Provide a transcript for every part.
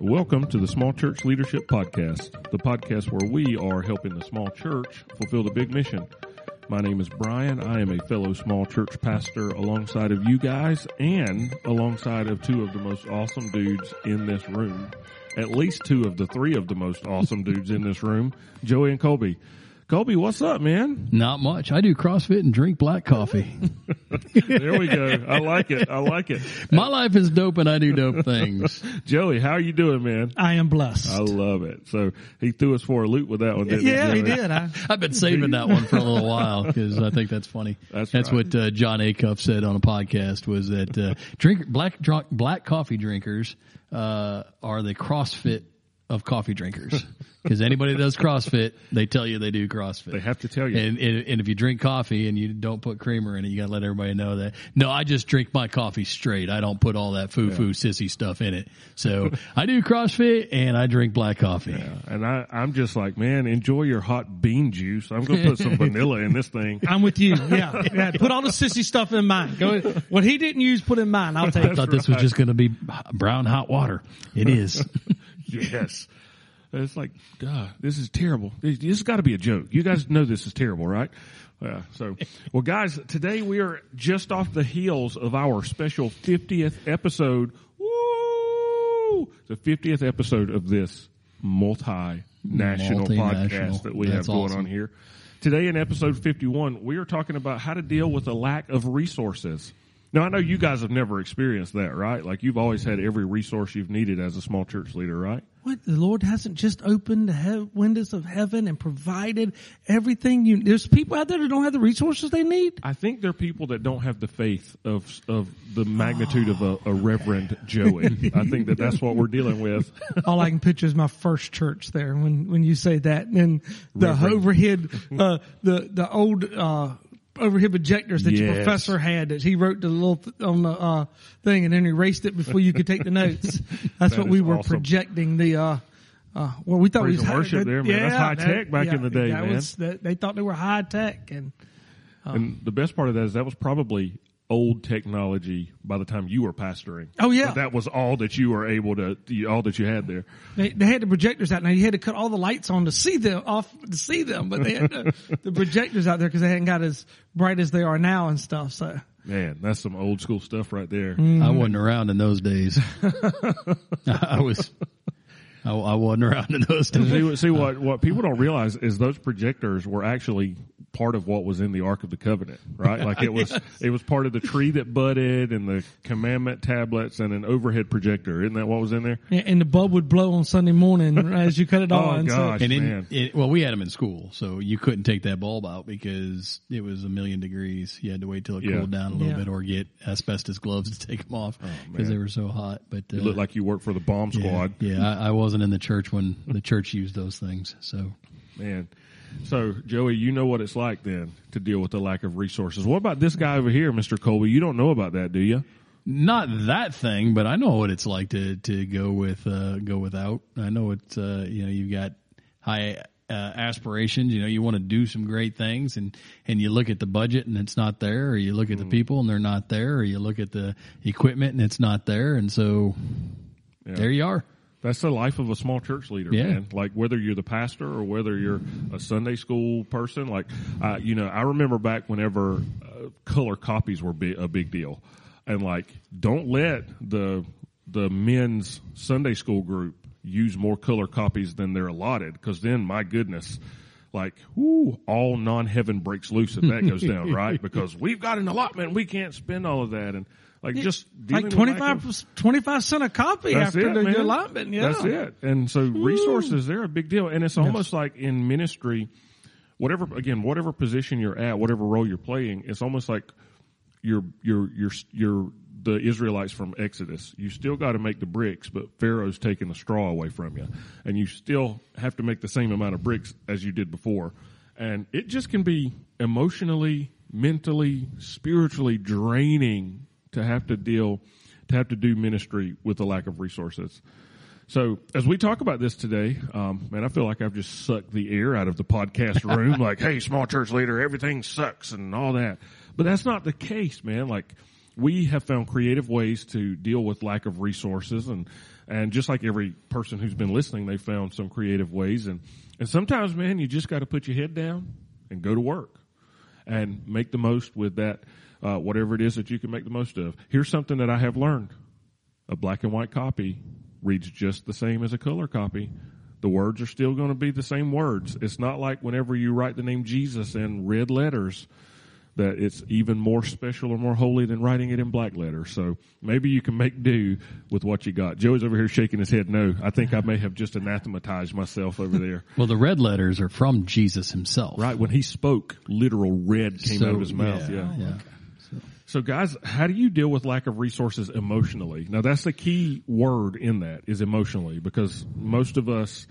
Welcome to the Small Church Leadership Podcast, the podcast where we are helping the small church fulfill the big mission. My name is Brian. I am a fellow small church pastor alongside of you guys and alongside of two of the most awesome dudes in this room. At least two of the three of the most awesome dudes in this room, Joey and Colby. Colby, what's up, man? Not much. I do CrossFit and drink black coffee. There we go. I like it. I like it. My life is dope and I do dope things. Joey, how are you doing, man? I am blessed. I love it. So he threw us for a loop with that one, didn't yeah, he? he did. I, I've been saving that one for a little while because I think that's funny. That's right. what uh, Jon Acuff said on a podcast was that uh, drink black drunk, black coffee drinkers uh, are the CrossFit of coffee drinkers because anybody that does CrossFit, they tell you they do CrossFit. They have to tell you. And, and, and if you drink coffee and you don't put creamer in it, you gotta let everybody know that. No, I just drink my coffee straight. I don't put all that foo foo sissy stuff in it. So I do CrossFit and I drink black coffee. And I, I'm just like, man, enjoy your hot bean juice. I'm going to put some vanilla in this thing. I'm with you. Yeah, yeah. Put all the sissy stuff in mine. Go what he didn't use, put in mine. I'll take I it. thought this was just gonna be brown hot water. It is. Yes. It's like, God, this is terrible. This, this has got to be a joke. You guys know this is terrible, right? Yeah. So, well, guys, today we are just off the heels of our special 50th episode. Woo! The 50th episode of this multi-national Multinational. podcast that we That's have going awesome. on here. Today in episode 51, we are talking about how to deal with a lack of resources. Now, I know you guys have never experienced that, right? Like you've always had every resource you've needed as a small church leader, right? What the Lord hasn't just opened the he- windows of heaven and provided everything you. There's people out there that don't have the resources they need. I think there are people that don't have the faith of of the magnitude of a, a Reverend Joey. I think that that's what we're dealing with. All I can picture is my first church there when when you say that, and the Reverend. overhead, uh, the the old. uh Overhead projectors that your professor had that he wrote the little th- on the uh, thing and then erased it before you could take the notes. That's That what we were awesome. projecting the. Uh, uh, well, we thought Praise we was high- worship that- there, man. That's high tech back in the day, that man. Was, that, they thought they were high tech, and And the best part of that is that was probably old technology by the time you were pastoring. Oh, yeah. But that was all that you were able to, all that you had there. they, they had the projectors out. Now you had to cut all the lights on to see them off to see them, but they had the, the projectors out there because they hadn't got as bright as they are now and stuff. So Man, that's some old school stuff right there. I wasn't around in those days. I was. I, I wasn't around in those days. see, what- see what what people don't realize is those projectors were actually part of what was in the Ark of the Covenant, right? Like it was it was part of the tree that budded and the commandment tablets and an overhead projector. Isn't that what was in there? and and the bulb would blow on Sunday morning as you cut it Oh, on. so- gosh. And Man. in, it, well, we had them in school, so you couldn't take that bulb out because it was a million degrees. You had to wait till it Yeah. cooled down a little Yeah. bit, or get asbestos gloves to take them off because they were so hot. But uh, You looked like you worked for the bomb yeah, squad. yeah, I, I wasn't in the church when the church used those things. So Man. So, Joey, you know what it's like then to deal with the lack of resources. What about this guy over here, Mr. Colby? You don't know about that, do you? not that thing, but I know what it's like to to go with uh, go without. I know it's uh, you know you've got high uh, aspirations. You know you want to do some great things, and and you look at the budget and it's not there, or you look at the people and they're not there, or you look at the equipment and it's not there, and so there you are. That's the life of a small church leader, Yeah. man. Like whether you're the pastor or whether you're a Sunday school person. Like, uh, you know, I remember back whenever uh, color copies were bi- a big deal, and like, don't let the the men's Sunday school group use more color copies than they're allotted, because then, my goodness. Like, whoo, all non-heaven breaks loose if that goes down, right? Because we've got an allotment, we can't spend all of that, and like just like with lack 25, of- 25 cent a copy that's after it, the man. allotment. Yeah. That's it. And so resources, they're a big deal. And it's almost like in ministry, whatever, again, whatever position you're at, whatever role you're playing, it's almost like you're, you're, you're, you're the Israelites from Exodus. You still got to make the bricks, but Pharaoh's taking the straw away from you. And you still have to make the same amount of bricks as you did before. And it just can be emotionally, mentally, spiritually draining to have to deal, to have to do ministry with the lack of resources. So as we talk about this today, um, man, I feel like I've just sucked the air out of the podcast room. like, hey, small church leader, everything sucks and all that. But that's not the case, man. Like we have found creative ways to deal with lack of resources and, and just like every person who's been listening, they found some creative ways. And, and sometimes, man, you just got to put your head down and go to work and make the most with that, uh, whatever it is that you can make the most of. Here's something that I have learned. A black and white copy reads just the same as a color copy. The words are still going to be the same words. It's not like whenever you write the name Jesus in red letters that it's even more special or more holy than writing it in black letters. So maybe you can make do with what you got. Joey's over here shaking his head no. I think I may have just anathematized myself over there. Well, the red letters are from Jesus himself. Right. When he spoke, literal red came So, out of his mouth. yeah, Yeah. yeah. So guys, how do you deal with lack of resources emotionally? Now that's the key word in that is emotionally because most of us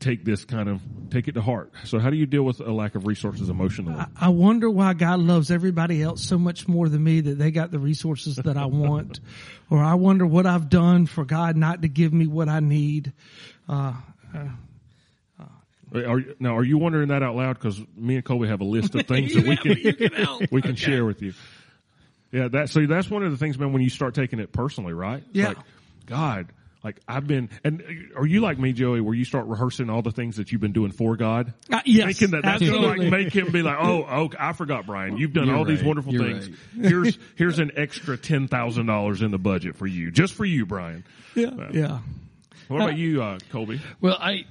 take this kind of, take it to heart. So how do you deal with a lack of resources emotionally? I wonder why God loves everybody else so much more than me that they got the resources that I want. or I wonder what I've done for God not to give me what I need. Uh, Are you, now, are you wondering that out loud? Because me and Colby have a list of things that we can we can share with you. Yeah, that so that's one of the things, man. When you start taking it personally, right? Yeah. Like, God, like I've been, and are you like me, Joey, where you start rehearsing all the things that you've been doing for God? Uh, yes, thinking that that's gonna like make him be like, oh, oh, I forgot, Brian. You've done You're all these wonderful You're things. right. Here's here's an extra ten thousand dollars in the budget for you, just for you, Brian. yeah, yeah. What about you, uh, Colby? Well, I,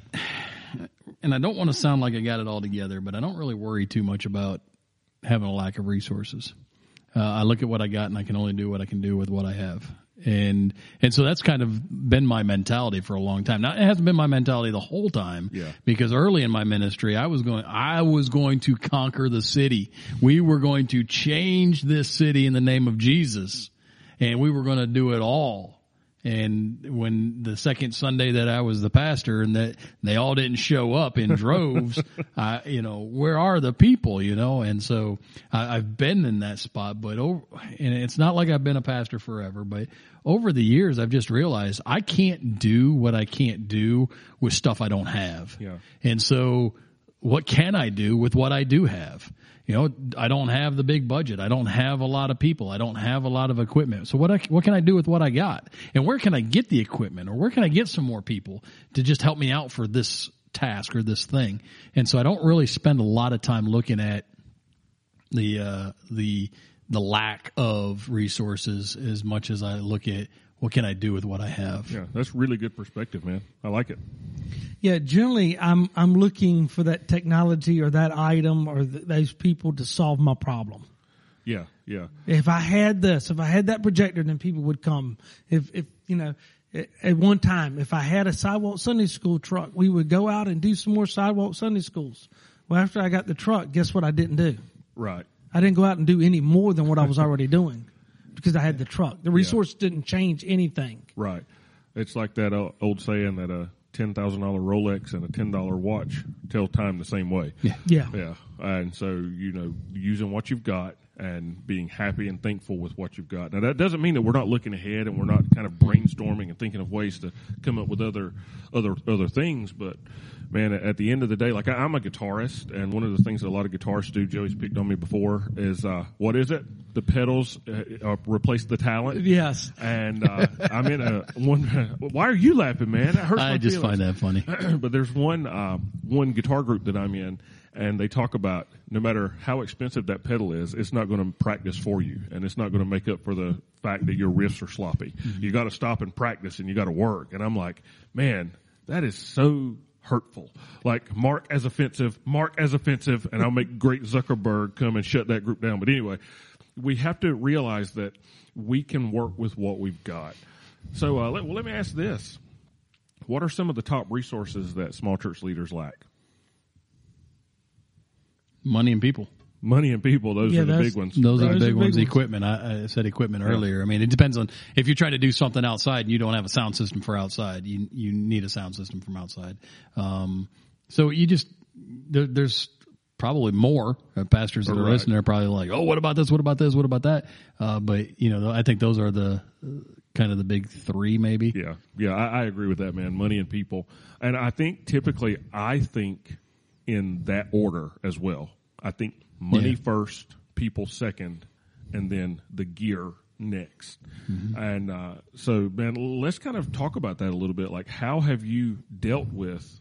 and I don't want to sound like I got it all together, but I don't really worry too much about having a lack of resources. Uh, I look at what I got and I can only do what I can do with what I have. And, and so that's kind of been my mentality for a long time. Now it hasn't been my mentality the whole time Yeah. because early in my ministry, I was going, I was going to conquer the city. We were going to change this city in the name of Jesus and we were going to do it all. And when the second Sunday that I was the pastor and that they all didn't show up in droves, I, you know, where are the people, you know? And so I, I've been in that spot, but over, and it's not like I've been a pastor forever, but over the years, I've just realized I can't do what I can't do with stuff I don't have. Yeah. And so what can I do with what I do have? You know, I don't have the big budget. I don't have a lot of people. I don't have a lot of equipment. So what I, what can I do with what I got? And where can I get the equipment or where can I get some more people to just help me out for this task or this thing? And so I don't really spend a lot of time looking at the uh, the the lack of resources as much as I look at what can I do with what I have. Yeah, that's really good perspective, man. I like it. Yeah, generally I'm I'm looking for that technology or that item or th- those people to solve my problem. Yeah, yeah. If I had this, if I had that projector, then people would come. If if you know, at at one time, if I had a sidewalk Sunday school truck, we would go out and do some more sidewalk Sunday schools. Well, after I got the truck, guess what I didn't do? Right. I didn't go out and do any more than what I was already doing because I had the truck. The resource didn't change anything. Right. It's like that uh, old saying that a ten thousand dollar Rolex and a ten dollar watch tell time the same way. Yeah. Yeah. Yeah. And so you know, using what you've got and being happy and thankful with what you've got. Now that doesn't mean that we're not looking ahead and we're not kind of brainstorming and thinking of ways to come up with other other other things, but. Man, at the end of the day, like I, I'm a guitarist, and one of the things that a lot of guitarists do, Joey's picked on me before, is uh, what is it? The pedals uh, uh, replace the talent. Yes. and uh, I'm in a one. Why are you laughing, man? That hurts I my just feelings. find that funny. but there's one uh, one guitar group that I'm in, and they talk about no matter how expensive that pedal is, it's not going to practice for you, and it's not going to make up for the fact that your riffs are sloppy. You got to stop and practice, and you got to work. And I'm like, man, that is so hurtful. Like mark as offensive, mark as offensive, and I'll make great Zuckerberg come and shut that group down. But anyway, we have to realize that we can work with what we've got. So uh, let, well, let me ask this: What are some of the top resources that small church leaders lack? Money and people. Money and people; those Yeah, are the big ones. Those are Those the are big big ones. ones. Equipment. I, I said equipment earlier. I mean, it depends on if you're trying to do something outside and you don't have a sound system for outside. You you need a sound system from outside. Um, so you just there, there's probably more uh, pastors that are Right. listening. Are probably like, oh, what about this? What about this? What about that? Uh, but you know, I think those are the uh, kind of the big three, maybe. Yeah, yeah, I, I agree with that, man. Money and people, and I think typically I think in that order as well. I think money Yeah. first, people second, and then the gear next? And uh, so, man, let's kind of talk about that a little bit. Like, how have you dealt with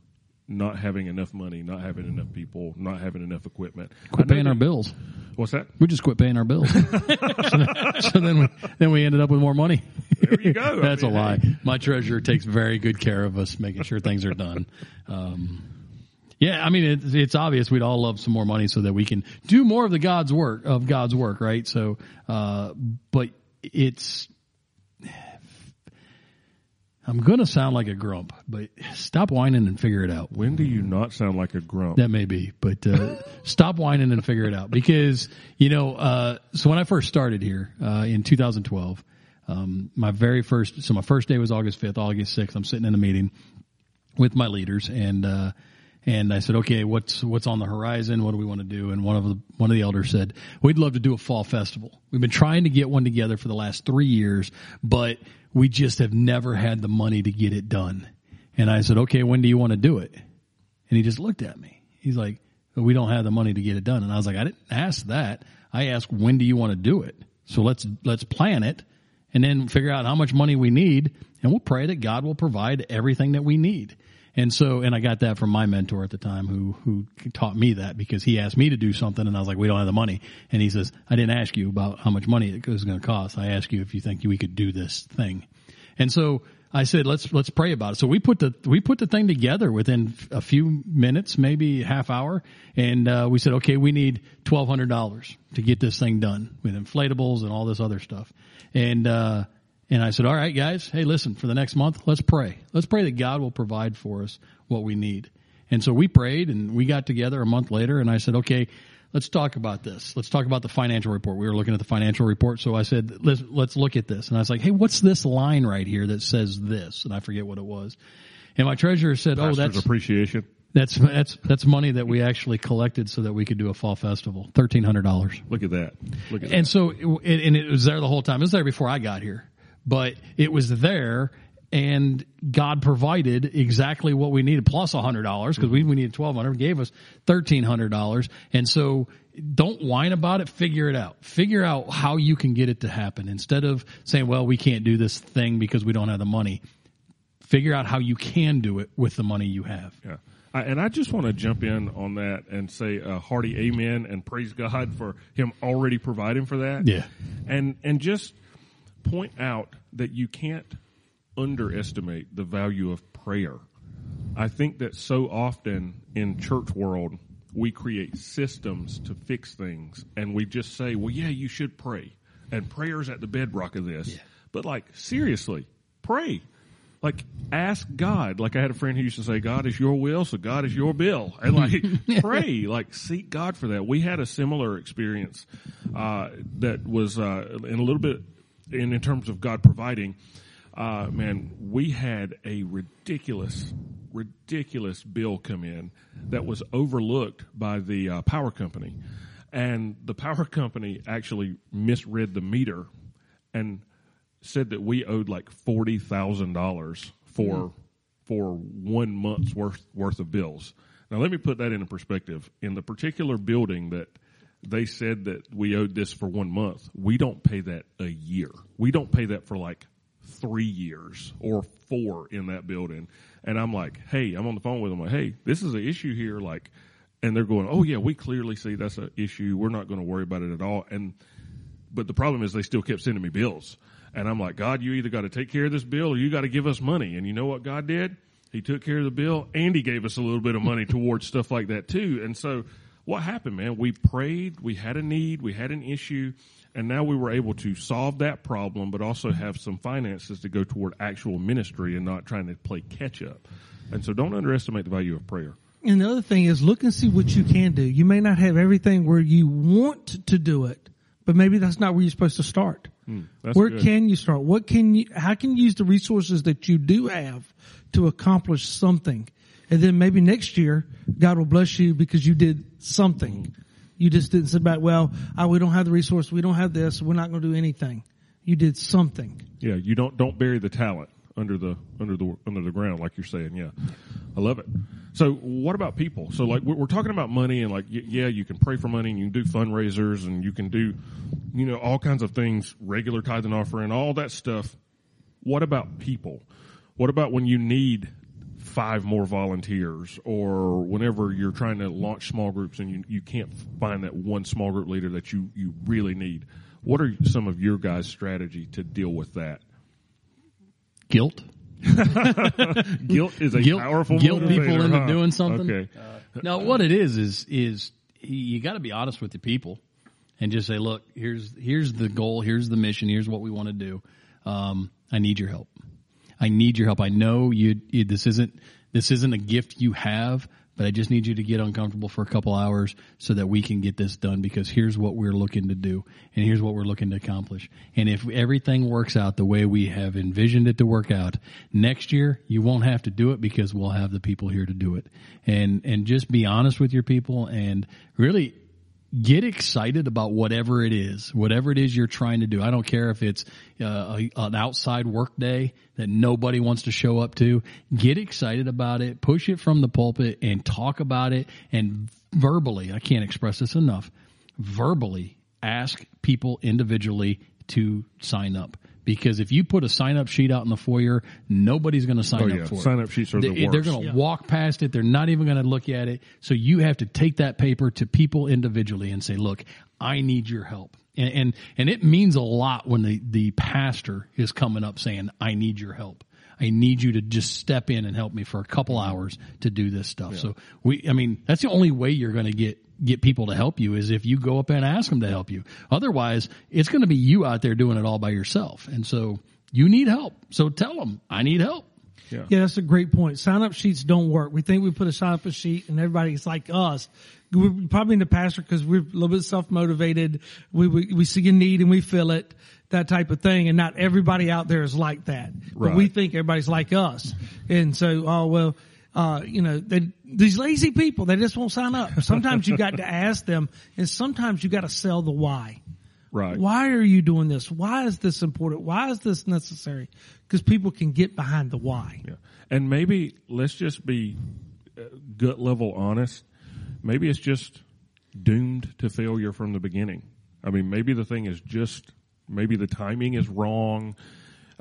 not having enough money, not having enough people, not having enough equipment? Quit paying our bills. What's that? We just quit paying our bills. so, then, so then we then we ended up with more money. There you go. I That's mean, a lie. My treasurer takes very good care of us, making sure things are done. Um, yeah, I mean it's, it's obvious we'd all love some more money so that we can do more of the God's work of God's work, right? So, uh, but it's. I'm gonna sound like a grump, but stop whining and figure it out. When do you not sound like a grump? That may be, but uh, stop whining and figure it out because you know. Uh, so when I first started here uh, in 2012, um, my very first, so my first day was August 5th, August 6th. I'm sitting in a meeting with my leaders, and uh, and I said, okay, what's what's on the horizon? What do we want to do? And one of the one of the elders said, we'd love to do a fall festival. We've been trying to get one together for the last three years, but we just have never had the money to get it done. And I said, okay, when do you want to do it? And he just looked at me. He's like, we don't have the money to get it done. And I was like, I didn't ask that. I asked, when do you want to do it? So let's, let's plan it and then figure out how much money we need and we'll pray that God will provide everything that we need. And so, and I got that from my mentor at the time who, who taught me that because he asked me to do something and I was like, we don't have the money. And he says, I didn't ask you about how much money it was going to cost. I asked you if you think we could do this thing. And so I said, let's, let's pray about it. So we put the, we put the thing together within a few minutes, maybe half hour. And, uh, we said, okay, we need $1,200 to get this thing done with inflatables and all this other stuff. And, uh, and I said, all right, guys, hey, listen, for the next month, let's pray. Let's pray that God will provide for us what we need. And so we prayed and we got together a month later and I said, okay, let's talk about this. Let's talk about the financial report. We were looking at the financial report. So I said, let's, let's look at this. And I was like, hey, what's this line right here that says this? And I forget what it was. And my treasurer said, oh, Pastor's that's, appreciation. that's, that's, that's money that we actually collected so that we could do a fall festival. $1,300. Look at that. Look at And so, it, and it was there the whole time. It was there before I got here, but it was there and God provided exactly what we needed plus a hundred dollars because we, we needed twelve hundred. Gave us thirteen hundred dollars, and so don't whine about it. Figure it out. Figure out how you can get it to happen instead of saying, "Well, we can't do this thing because we don't have the money." Figure out how you can do it with the money you have. Yeah. I, and I just want to jump in on that and say a hearty amen and praise God for him already providing for that. Yeah. And, and just point out that you can't underestimate the value of prayer. I think that so often in church world, we create systems to fix things and we just say, well, yeah, you should pray. And prayer's at the bedrock of this. But like, seriously, pray. Like, ask God. Like I had a friend who used to say, God is your will, so God is your bill. And like, pray. Like, seek God for that. We had a similar experience, uh, that was, uh, in a little bit, in, in terms of God providing, uh, man, we had a ridiculous, ridiculous bill come in that was overlooked by the uh, power company. And the power company actually misread the meter and said that we owed like forty thousand dollars for for one month's worth worth of bills. Now let me put that into perspective. In the particular building that they said that we owed this for one month, we don't pay that a year. We don't pay that for like three years or four in that building. And I'm like, hey, I'm on the phone with them. Like, hey, this is an issue here. Like, and they're going, oh yeah, we clearly see that's an issue. We're not going to worry about it at all. And but the problem is they still kept sending me bills. And I'm like, God, you either got to take care of this bill or you got to give us money. And you know what God did? He took care of the bill and he gave us a little bit of money towards stuff like that too. And so what happened, man? We prayed, we had a need, we had an issue, and now we were able to solve that problem, but also have some finances to go toward actual ministry and not trying to play catch up. And so don't underestimate the value of prayer. And the other thing is look and see what you can do. You may not have everything where you want to do it, but maybe that's not where you're supposed to start. Hmm, that's where good. can you start? What can you, how can you use the resources that you do have to accomplish something? And then maybe next year, God will bless you because you did something. You just didn't sit back, well, oh, we don't have the resource, we don't have this, we're not going to do anything. You did something. Yeah, you don't don't bury the talent under the under the under the ground like you're saying. Yeah. I love it. So what about people? So like we're, we're talking about money and like yeah, you can pray for money and you can do fundraisers and you can do, you know, all kinds of things, regular tithing offering, all that stuff. What about people? What about when you need five more volunteers or whenever you're trying to launch small groups and you, you can't find that one small group leader that you, you really need? What are some of your guys' strategy to deal with that? Guilt. Guilt is a Guilt- powerful guilt people into huh? doing something? Okay. No, what it is is is you got to be honest with the people and just say, look, here's here's the goal, here's the mission, here's what we want to do. Um, I need your help. I need your help. I know you, you. This isn't this isn't a gift you have, but I just need you to get uncomfortable for a couple hours so that we can get this done. Because here's what we're looking to do, and here's what we're looking to accomplish. And if everything works out the way we have envisioned it to work out, next year you won't have to do it because we'll have the people here to do it. And and just be honest with your people and really get excited about whatever it is, whatever it is you're trying to do. I don't care if it's uh, a, an outside work day that nobody wants to show up to. Get excited about it, push it from the pulpit and talk about it and verbally, I can't express this enough, verbally ask people individually to sign up. Because if you put a sign up sheet out in the foyer, nobody's going to sign Oh, up yeah. for it. Sign up sheets are the They- They're going to walk past it. They're not even going to look at it. So you have to take that paper to people individually and say, look, I need your help. And, and, and it means a lot when the, the pastor is coming up saying, I need your help. I need you to just step in and help me for a couple mm-hmm. hours to do this stuff. So we, I mean, that's the only way you're going to get, get people to help you is if you go up and ask them to help you. Otherwise, it's going to be you out there doing it all by yourself. And so you need help. So tell them, I need help. Yeah, that's a great point. Sign up sheets don't work. We think we put a sign up sheet and everybody's like us. We're probably in the pastor because we're a little bit self motivated. We, we we see a need and we fill it, that type of thing. And not everybody out there is like that. But we think everybody's like us. And so, oh well, uh, you know, they, these lazy people, they just won't sign up. Sometimes you got to ask them, and sometimes you got to sell the why. Right. Why are you doing this? Why is this important? Why is this necessary? Because people can get behind the why. Yeah. And maybe let's just be uh, gut level honest. Maybe it's just doomed to failure from the beginning. I mean, maybe the thing is just, maybe the timing is wrong.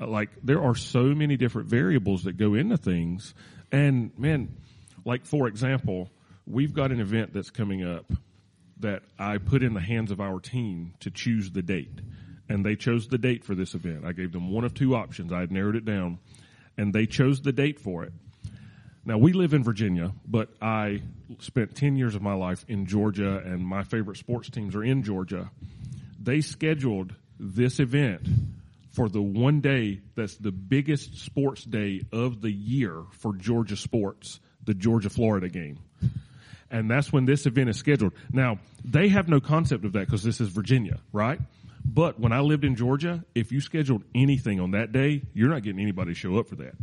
Uh, Like there are so many different variables that go into things. And man, like for example, we've got an event that's coming up that I put in the hands of our team to choose the date. And they chose the date for this event. I gave them one of two options. I had narrowed it down and they chose the date for it. Now we live in Virginia, but I spent 10 years of my life in Georgia and my favorite sports teams are in Georgia. They scheduled this event for the one day that's the biggest sports day of the year for Georgia sports, the Georgia Florida game and that's when this event is scheduled. Now, they have no concept of that because this is Virginia, right? But when I lived in Georgia, if you scheduled anything on that day, you're not getting anybody to show up for that.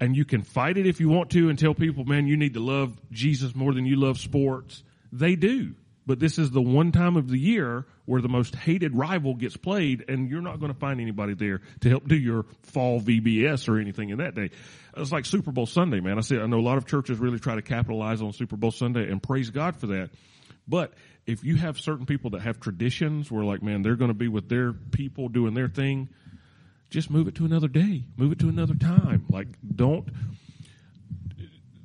And you can fight it if you want to and tell people, man, you need to love Jesus more than you love sports. They do. But this is the one time of the year where the most hated rival gets played and you're not going to find anybody there to help do your fall VBS or anything in that day. It's like Super Bowl Sunday, man. I said, I know a lot of churches really try to capitalize on Super Bowl Sunday and praise God for that. But if you have certain people that have traditions where like, man, they're going to be with their people doing their thing, just move it to another day, move it to another time. Like, don't,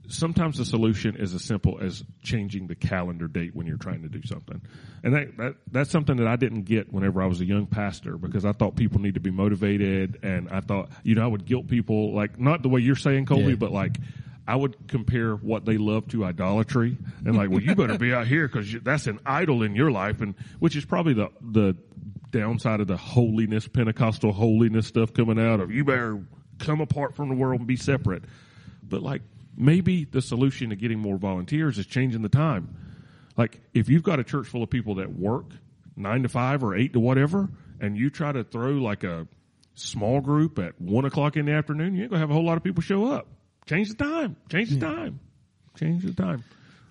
sometimes the solution is as simple as changing the calendar date when you're trying to do something. And that, that that's something that I didn't get whenever I was a young pastor because I thought people need to be motivated and I thought, you know, I would guilt people like not the way you're saying Colby, Yeah. but like I would compare what they love to idolatry and like, well, you better be out here because that's an idol in your life, and which is probably the the downside of the holiness, Pentecostal holiness stuff coming out of you better come apart from the world and be separate. But like maybe the solution to getting more volunteers is changing the time. Like if you've got a church full of people that work nine to five or eight to whatever, and you try to throw like a small group at one o'clock in the afternoon, you ain't gonna have a whole lot of people show up. Change the time. Change the time. Change the time.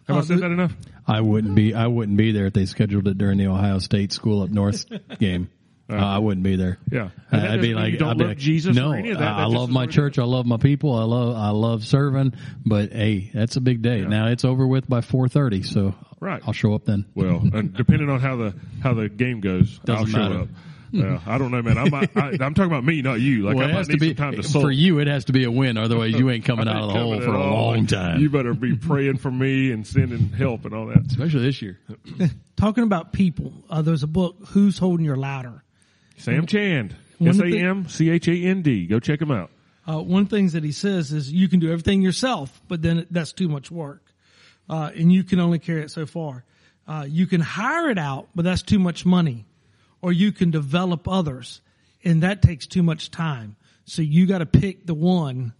Have I Uh, said that enough? I wouldn't be I wouldn't be there if they scheduled it during the Ohio State School Up North game. Uh, I wouldn't be there. Yeah, And that I'd be like, you don't I'd be love like, Jesus No, or any of that. I That love my church. I love my people. I love, I love serving. But hey, that's a big day. Now it's over with by four thirty, so Right. I'll show up then. Well, and depending on how the how the game goes, I'll Doesn't show matter. up. Yeah, I don't know, man. I might, I, I'm talking about me, not you. Like well, I might need to be some time to soak. for you. It has to be a win, otherwise you ain't coming out of the hole for a all. long Like, time. You better be praying for me and sending help and all that. Especially this year. Talking about people, uh, there's a book, Who's Holding Your Ladder? Sam Chand, S A M C H A N D. Go check him out. Uh, one of the things that he says is you can do everything yourself, but then it, that's too much work. Uh, and you can only carry it so far. Uh, you can hire it out, but that's too much money. Or you can develop others, and that takes too much time. So you got to pick the one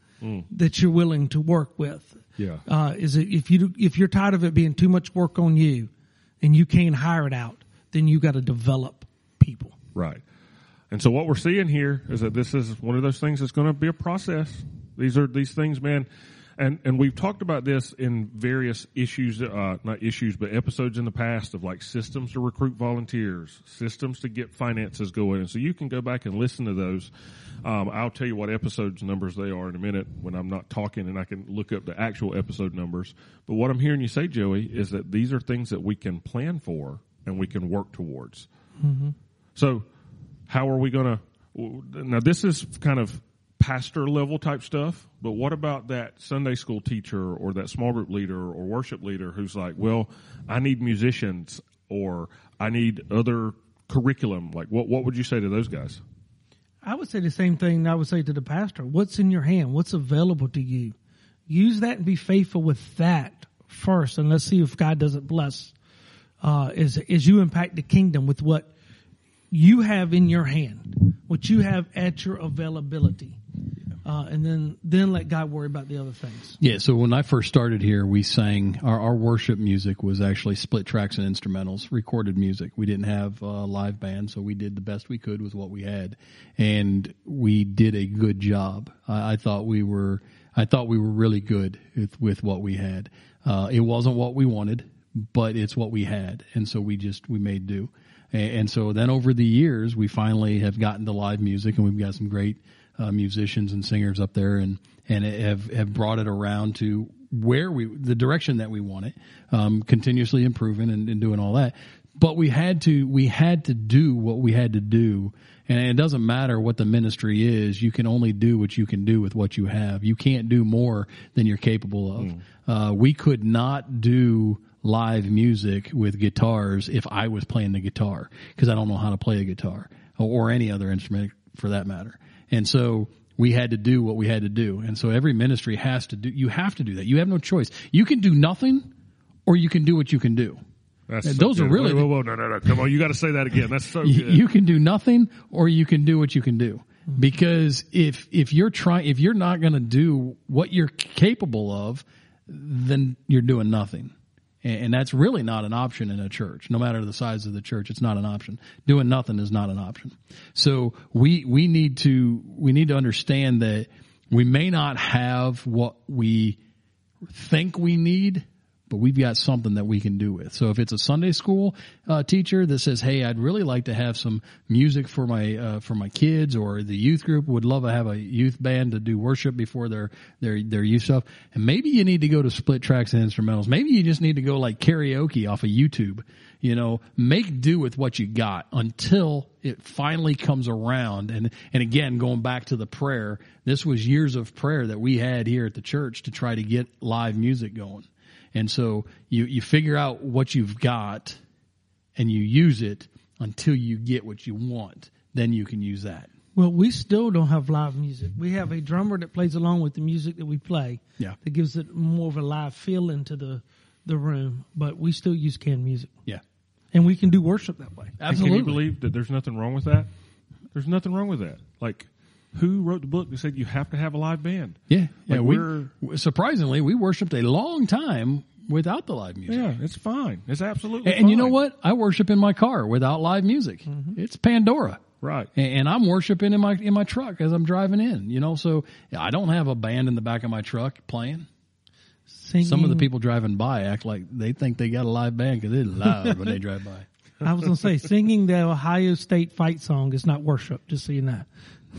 that you're willing to work with. Yeah. Uh, is it, if you, if you're tired of it being too much work on you and you can't hire it out, then you got to develop people. Right. And so what we're seeing here is that this is one of those things that's going to be a process. These are these things, man. And and we've talked about this in various issues, uh, not issues, but episodes in the past of like systems to recruit volunteers, systems to get finances going. And so you can go back and listen to those. Um, I'll tell you what episodes numbers they are in a minute when I'm not talking, and I can look up the actual episode numbers. But what I'm hearing you say, Joey, is that these are things that we can plan for and we can work towards. So, how are we going to? Now, this is kind of pastor level type stuff, but what about that Sunday school teacher or that small group leader or worship leader who's like, well, I need musicians or I need other curriculum? Like, what, what would you say to those guys? I would say the same thing I would say to the pastor. What's in your hand? What's available to you? Use that and be faithful with that first, and let's see if God doesn't bless. Uh, as as you impact the kingdom with what you have in your hand, what you have at your availability, uh, and then then let God worry about the other things. Yeah, so when I first started here, we sang our, our worship music was actually split tracks and instrumentals, recorded music. We didn't have a live band, so we did the best we could with what we had, and we did a good job. I, I thought we were, I thought we were really good with, with what we had. Uh, it wasn't what we wanted, but it's what we had, and so we just we made do. And, so then over the years, we finally have gotten to live music, and we've got some great uh, musicians and singers up there, and and have have brought it around to where we the direction that we want it, um, continuously improving and, and doing all that. But we had to we had to do what we had to do, and it doesn't matter what the ministry is. You can only do what you can do with what you have. You can't do more than you're capable of. Uh, we could not do live music with guitars if I was playing the guitar because I don't know how to play a guitar or, or any other instrument for that matter. And so we had to do what we had to do. And so every ministry has to do, you have to do that. You have no choice. You can do nothing or you can do what you can do. That's so those are really Whoa, whoa, whoa, no, no, no. Come on, you got to say that again. That's so good. You can do nothing or you can do what you can do. Because if, if you're trying, if you're not going to do what you're capable of, then you're doing nothing. And, that's really not an option in a church. No matter the size of the church, it's not an option. Doing nothing is not an option. So we, we need to, we need to understand that we may not have what we think we need, but we've got something that we can do with. So if it's a Sunday school uh, teacher that says, "Hey, I'd really like to have some music for my uh, for my kids," or the youth group would love to have a youth band to do worship before their their their youth stuff, and maybe you need to go to split tracks and instrumentals. Maybe you just need to go like karaoke off of YouTube. You know, make do with what you got until it finally comes around. And and again, going back to the prayer, this was years of prayer that we had here at the church to try to get live music going. And so you, you figure out what you've got and you use it until you get what you want. Then you can use that. Well, we still don't have live music. We have a drummer that plays along with the music that we play. Yeah. That gives it more of a live feel into the, the room, but we still use canned music. Yeah. And we can do worship that way. And Can you believe that there's nothing wrong with that? There's nothing wrong with that. Like, who wrote the book that said you have to have a live band? Yeah. Yeah. Like we, we're- surprisingly, we worshiped a long time without the live music. Yeah, it's fine. It's absolutely And, and you know what? I worship in my car without live music. Mm-hmm. It's Pandora. Right. And, and I'm worshiping in my in my truck as I'm driving in. You know, so I don't have a band in the back of my truck playing. Singing, Some of the people driving by act like they think they got a live band because it's loud when they drive by. I was going to say singing the Ohio State fight song is not worship. Just so you know.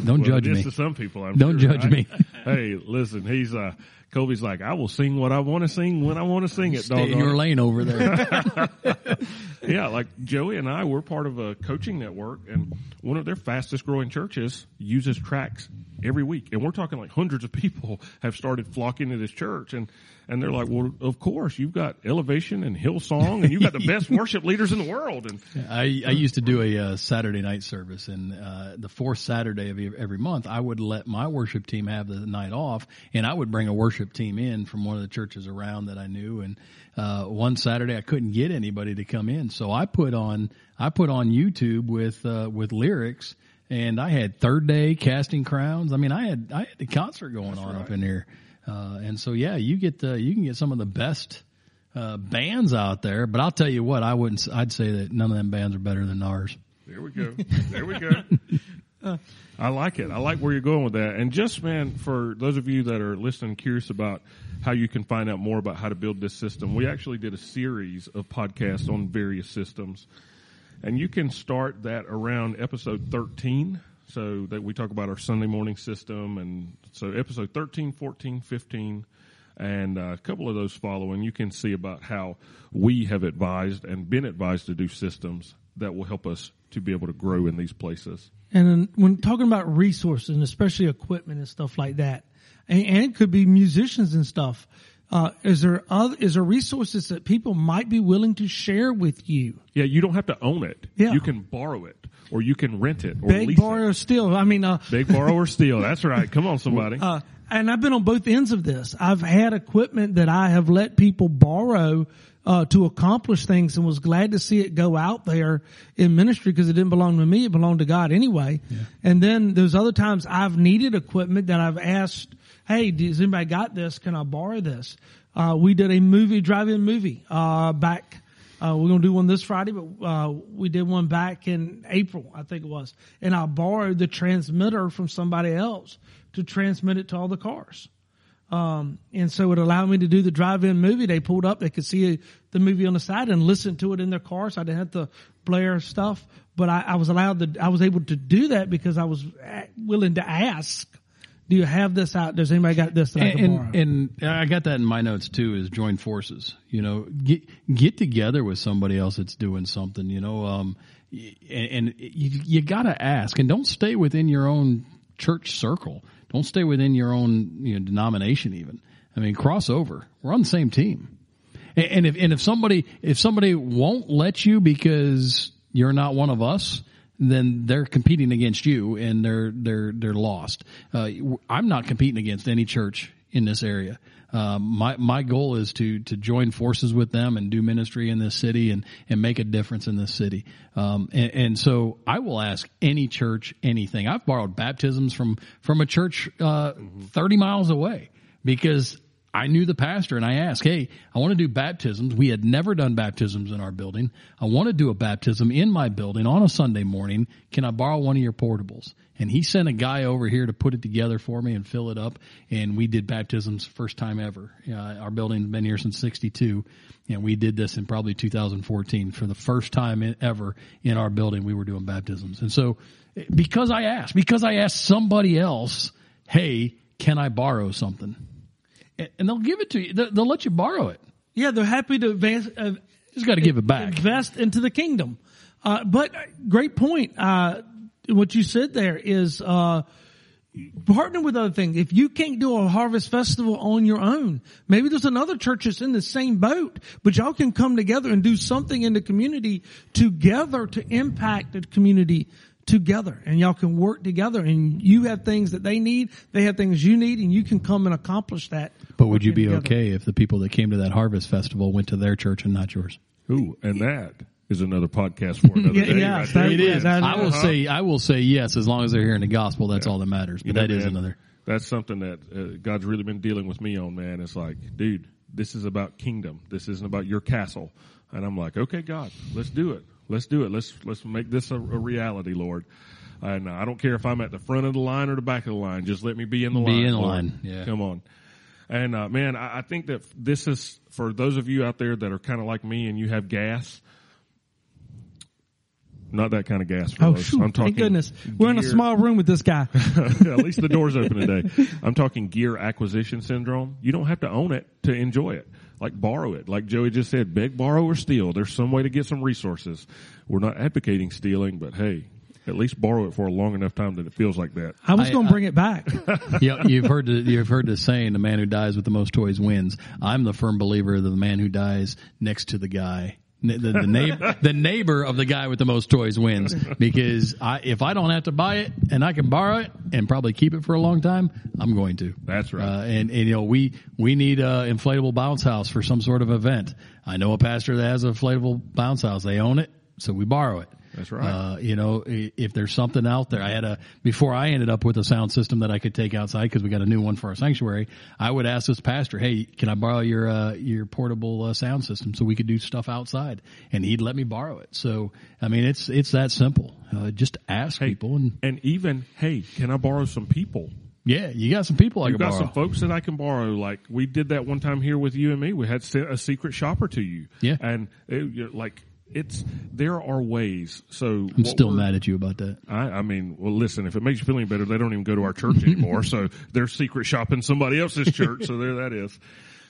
Don't Well, judge me. some people. I'm Don't sure, judge right? me. hey, listen, he's uh, Colby's like, I will sing what I want to sing when I want to sing it. Stay in your it." lane over there. Yeah, like Joey and I, we're part of a coaching network, and one of their fastest growing churches uses tracks every week, and we're talking like hundreds of people have started flocking to this church, and and they're like, well, of course, you've got Elevation and Hillsong, and you've got the best worship leaders in the world, and I, I used to do a uh, Saturday night service, and uh, the fourth Saturday of every- every month, I would let my worship team have the night off, and I would bring a worship team in from one of the churches around that I knew. And uh, one Saturday, I couldn't get anybody to come in, so I put on I put on YouTube with uh, with lyrics. And I had third day Casting Crowns. I mean, I had I had the concert going on up in here, uh, and so yeah, you get the you can get some of the best uh, bands out there, but I'll tell you what, I wouldn't. I'd say that none of them bands are better than ours. There we go. There we go. I like it. I like where you're going with that. And just man, for those of you that are listening, curious about how you can find out more about how to build this system, we actually did a series of podcasts on various systems, and you can start that around episode 13. So that we talk about our Sunday morning system, and so episode 13, 14, 15 and uh, a couple of those following, you can see about how we have advised and been advised to do systems that will help us to be able to grow in these places. And when talking about resources and especially equipment and stuff like that, and, and it could be musicians and stuff. Uh, is there other, is there resources that people might be willing to share with you? Yeah, you don't have to own it. Yeah. You can borrow it, or you can rent it, or Beg, lease borrow, it. steal. I mean, uh, Big borrow or steal. That's right. Come on, somebody. uh, and I've been on both ends of this. I've had equipment that I have let people borrow uh, to accomplish things, and was glad to see it go out there in ministry because it didn't belong to me; it belonged to God anyway. And then there's other times I've needed equipment that I've asked, "Hey, does anybody got this? Can I borrow this?" Uh, we did a movie drive-in movie uh, back. Uh, we're gonna do one this Friday, but uh, we did one back in April, I think it was, and I borrowed the transmitter from somebody else to transmit it to all the cars. Um, and so it allowed me to do the drive-in movie. They pulled up, they could see the movie on the side and listen to it in their cars. I didn't have to blare stuff, but I, I was allowed to, I was able to do that because I was willing to ask, do you have this out? Does anybody got this that I can? And, and I got that in my notes too. Is join forces. You know, get get together with somebody else that's doing something. You know, um, and, and you, you got to ask, and don't stay within your own church circle. Don't stay within your own you know, denomination. Even, I mean, cross over. We're on the same team. And, and if and if somebody if somebody won't let you because you're not one of us, then they're competing against you and they're they're they're lost. Uh, I'm not competing against any church in this area. Um, my my goal is to to join forces with them and do ministry in this city and and make a difference in this city. Um, and, and so I will ask any church anything. I've borrowed baptisms from from a church uh, 30 miles away because I knew the pastor and I asked, Hey, I want to do baptisms. We had never done baptisms in our building. I want to do a baptism in my building on a Sunday morning. Can I borrow one of your portables? And he sent a guy over here to put it together for me and fill it up. And we did baptisms first time ever. Uh, our building's been here since 62 and we did this in probably 2014 for the first time in, ever in our building. We were doing baptisms. And so because I asked, because I asked somebody else, Hey, can I borrow something? and they'll give it to you. They'll, they'll let you borrow it. yeah, they're happy to advance, uh, Just got to give it back. invest into the kingdom. Uh, but uh, great point. Uh, what you said there is, uh, partner with other things. If you can't do a harvest festival on your own, maybe there's another church that's in the same boat, but y'all can come together and do something in the community together to impact the community together and y'all can work together and you have things that they need, they have things you need and you can come and accomplish that. But would you be together. okay if the people that came to that harvest festival went to their church and not yours? Ooh, and that is another podcast for another Yeah, day. yeah, right that there. is. That I will Uh-huh. say, I will say yes, as long as they're hearing the gospel. That's all that matters. But You know, that is man, another. That's something that uh, God's really been dealing with me on, man. It's like, dude, this is about kingdom. This isn't about your castle. And I'm like, okay, God, let's do it. Let's do it. Let's let's make this a, a reality, Lord. And I don't care if I'm at the front of the line or the back of the line. Just let me be in the Be line. in the line, yeah. Come on. And uh, man, I, I think that this is for those of you out there that are kind of like me and you have gas. Not that kind of gas. Oh, fellas. shoot, I'm talking. thank goodness. We're in a small room with this guy. At least the door's open today. I'm talking gear acquisition syndrome. You don't have to own it to enjoy it. Like borrow it. Like Joey just said, beg, borrow, or steal. There's some way to get some resources. We're not advocating stealing, but hey, at least borrow it for a long enough time that it feels like that. I was going to bring it back. yeah, you've heard the, you've heard the saying, "The man who dies with the most toys wins." I'm the firm believer that the man who dies next to the guy, the, the, neighbor, the neighbor of the guy with the most toys wins. Because I, if I don't have to buy it and I can borrow it and probably keep it for a long time, I'm going to. That's right. Uh, and, and you know, we we need a inflatable bounce house for some sort of event. I know a pastor that has an inflatable bounce house. They own it, so we borrow it. That's right. Uh, you know, if there's something out there, I had a before I ended up with a sound system that I could take outside because we got a new one for our sanctuary. I would ask this pastor, "Hey, can I borrow your uh, your portable uh, sound system so we could do stuff outside?" And he'd let me borrow it. So, I mean, it's it's that simple. Uh, just ask Hey, people, and and even, hey, can I borrow some people? yeah, you got some people I You got borrow. some folks that I can borrow. Like we did that one time here with you and me. We had a secret shopper to you. Yeah. and it, you're like it's there are ways. So I'm still mad at you about that. I, I mean, well, listen, if it makes you feel any better, they don't even go to our church anymore. so they're secret shopping somebody else's church. so there that is.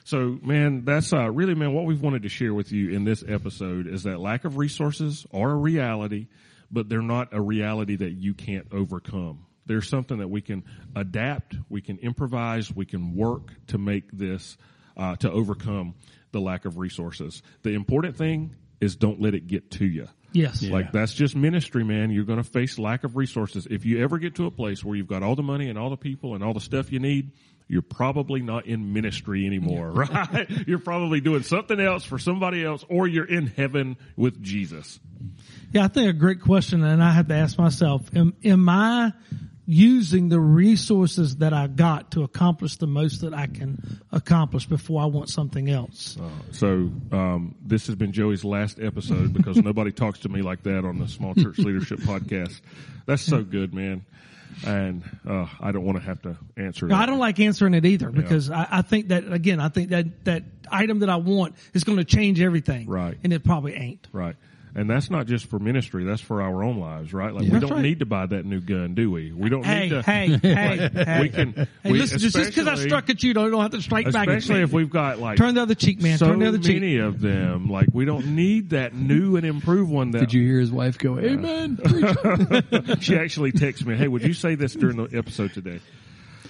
So man, that's uh, really man. What we've wanted to share with you in this episode is that lack of resources are a reality, but they're not a reality that you can't overcome. There's something that we can adapt, we can improvise, we can work to make this uh, to overcome the lack of resources. The important thing is don't let it get to you. Yes. Like that's just ministry, man. You're going to face lack of resources. If you ever get to a place where you've got all the money and all the people and all the stuff you need, you're probably not in ministry anymore, right? You're probably doing something else for somebody else or you're in heaven with Jesus. Yeah, I think a great question, and I have to ask myself: Am, am I using the resources that I got to accomplish the most that I can accomplish before I want something else? So, um, this has been Joey's last episode because nobody talks to me like that on the Small Church Leadership Podcast. That's so good, man. And, uh, I don't want to have to answer No. I don't like answering it either because I, I think that again, I think that that item that I want is going to change everything, Right. And it probably ain't. Right. And that's not just for ministry, that's for our own lives, right? Like we That's don't right. need to buy that new gun, do we? We don't Hey, need to hey, hey, hey! we can Hey, we, listen, just because I struck at you, don't, don't have to strike back at Especially if we've got like Turn the other cheek, man. So Turn the other cheek. many of them. Like we don't need that new and improved one that Did you hear his wife go, "Amen"? she actually texted me, Hey, would you say this during the episode today?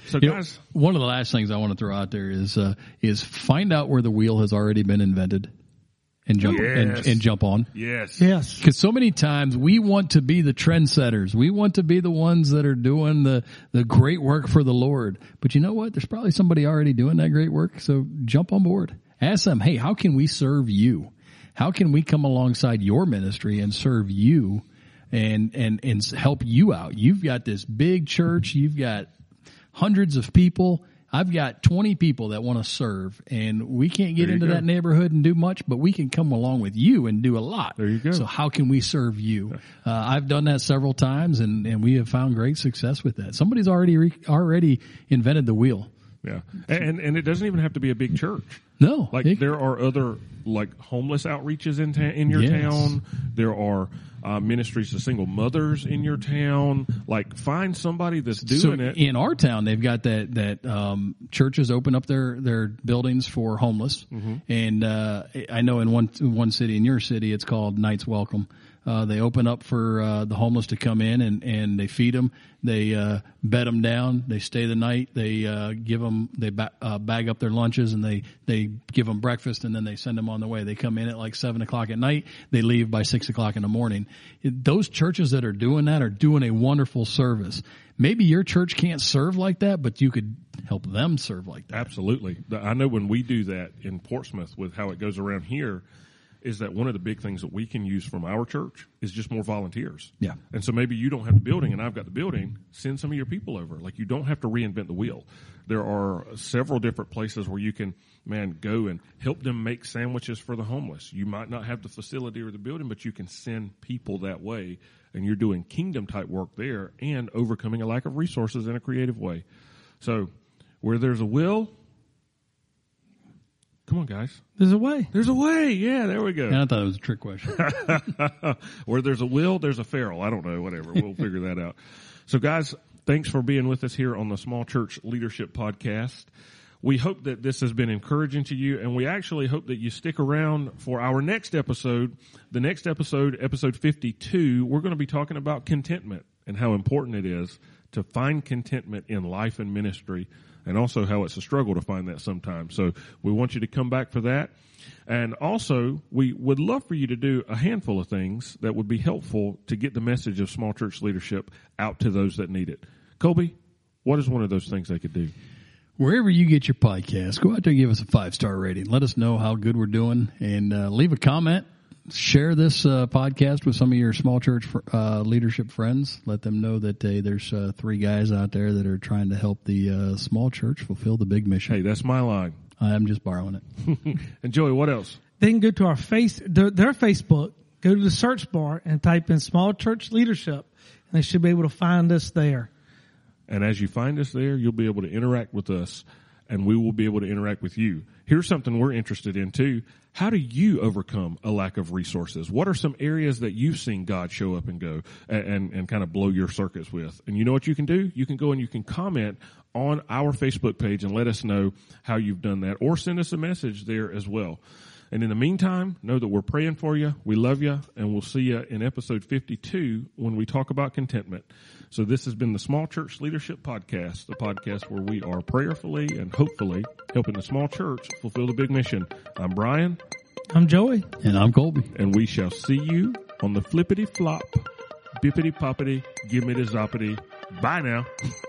So You know, guys one of the last things I want to throw out there is uh, is find out where the wheel has already been invented, and jump Yes. and, and jump on. Yes. Yes. Because so many times we want to be the trendsetters. We want to be the ones that are doing the, the great work for the Lord. But you know what? There's probably somebody already doing that great work. So jump on board. Ask them, hey, how can we serve you? How can we come alongside your ministry and serve you and, and, and help you out? You've got this big church. You've got hundreds of people. I've got 20 people that want to serve and we can't get into go. that neighborhood and do much, but we can come along with you and do a lot. There you go. So how can we serve you? Uh, I've done that several times and, and we have found great success with that. Somebody's already, re- already invented the wheel. Yeah. And and it doesn't even have to be a big church. No, Like it- there are other like homeless outreaches in ta- in your Yes. town. There are uh, ministries to single mothers in your town. Like find somebody that's so doing it. in our town, they've got that that um, churches open up their their buildings for homeless, Mm-hmm. and uh, I know in one one city in your city, it's called Knights Welcome. Uh, they open up for uh, the homeless to come in and, and they feed them. They uh, bed them down. They stay the night. They uh, give them they ba- uh, bag up their lunches and they they give them breakfast and then they send them on the way. They come in at like seven o'clock at night. They leave by six o'clock in the morning. Those churches that are doing that are doing a wonderful service. Maybe your church can't serve like that, but you could help them serve like that. Absolutely. I know when we do that in Portsmouth with how it goes around here is that one of the big things that we can use from our church is just more volunteers. Yeah. And so maybe you don't have the building and I've got the building, send some of your people over. Like you don't have to reinvent the wheel. There are several different places where you can, man, go and help them make sandwiches for the homeless. You might not have the facility or the building, but you can send people that way and you're doing kingdom type work there and overcoming a lack of resources in a creative way. So where there's a will, Come on, guys. There's a way. There's a way. Yeah, there we go. And I thought it was a trick question. Where there's a will, there's a feral. I don't know. Whatever. We'll figure that out. So, guys, thanks for being with us here on the Small Church Leadership Podcast. We hope that this has been encouraging to you, and we actually hope that you stick around for our next episode. The next episode, episode 52, we're going to be talking about contentment and how important it is to find contentment in life and ministry, and also how it's a struggle to find that sometimes. So we want you to come back for that. And also, we would love for you to do a handful of things that would be helpful to get the message of small church leadership out to those that need it. Colby, what is one of those things they could do? Wherever you get your podcast, go out there and give us a five star rating. Let us know how good we're doing and uh, leave a comment. Share this uh, podcast with some of your small church uh, leadership friends. Let them know that there's uh, three guys out there that are trying to help the uh, small church fulfill the big mission. Hey, that's my line. I'm just borrowing it. and Joey, what else? They can go to our face, their, their Facebook, go to the search bar and type in small church leadership and they should be able to find us there. And as you find us there, you'll be able to interact with us and we will be able to interact with you. Here's something we're interested in too. How do you overcome a lack of resources? What are some areas that you've seen God show up and go and, and, and, kind of blow your circuits with? And you know what you can do? You can go and you can comment on our Facebook page and let us know how you've done that or send us a message there as well. And in the meantime, know that we're praying for you. We love you and we'll see you in episode 52 when we talk about contentment. So this has been the Small Church Leadership Podcast, the podcast where we are prayerfully and hopefully helping the small church fulfill the big mission. I'm Brian. I'm Joey. And I'm Colby. And we shall see you on the flippity flop, bippity poppity, gimme the zoppity. Bye now.